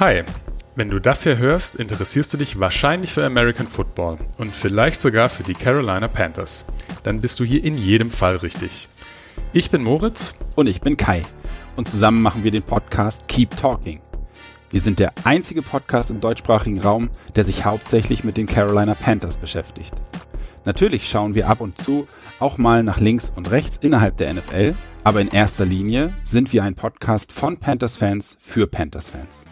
Hi, wenn du das hier hörst, interessierst du dich wahrscheinlich für American Football und vielleicht sogar für die Carolina Panthers. Dann bist du hier in jedem Fall richtig. Ich bin Moritz. Und ich bin Kai. Und zusammen machen wir den Podcast Keep Talking. Wir sind der einzige Podcast im deutschsprachigen Raum, der sich hauptsächlich mit den Carolina Panthers beschäftigt. Natürlich schauen wir ab und zu auch mal nach links und rechts innerhalb der NFL, aber in erster Linie sind wir ein Podcast von Panthers-Fans für Panthers-Fans.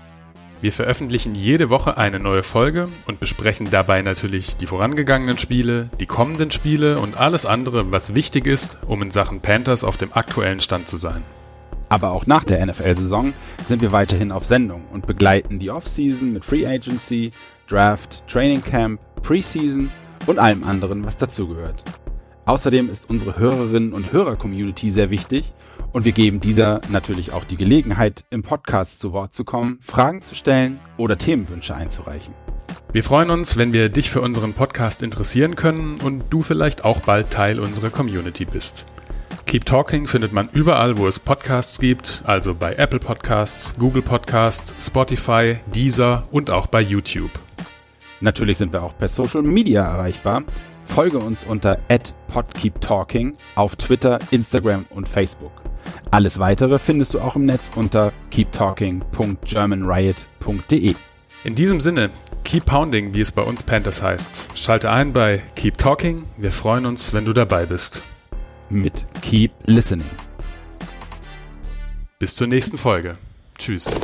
Wir veröffentlichen jede Woche eine neue Folge und besprechen dabei natürlich die vorangegangenen Spiele, die kommenden Spiele und alles andere, was wichtig ist, um in Sachen Panthers auf dem aktuellen Stand zu sein. Aber auch nach der NFL-Saison sind wir weiterhin auf Sendung und begleiten die Offseason mit Free Agency, Draft, Training Camp, Preseason und allem anderen, was dazugehört. Außerdem ist unsere Hörerinnen und Hörer-Community sehr wichtig und wir geben dieser natürlich auch die Gelegenheit, im Podcast zu Wort zu kommen, Fragen zu stellen oder Themenwünsche einzureichen. Wir freuen uns, wenn wir dich für unseren Podcast interessieren können und du vielleicht auch bald Teil unserer Community bist. Keep Talking findet man überall, wo es Podcasts gibt, also bei Apple Podcasts, Google Podcasts, Spotify, Deezer und auch bei YouTube. Natürlich sind wir auch per Social Media erreichbar. Folge uns unter @podkeeptalking auf Twitter, Instagram und Facebook. Alles weitere findest du auch im Netz unter keeptalking.germanriot.de. In diesem Sinne, keep pounding, wie es bei uns Panthers heißt. Schalte ein bei Keep Talking. Wir freuen uns, wenn du dabei bist. Mit Keep Listening. Bis zur nächsten Folge. Tschüss.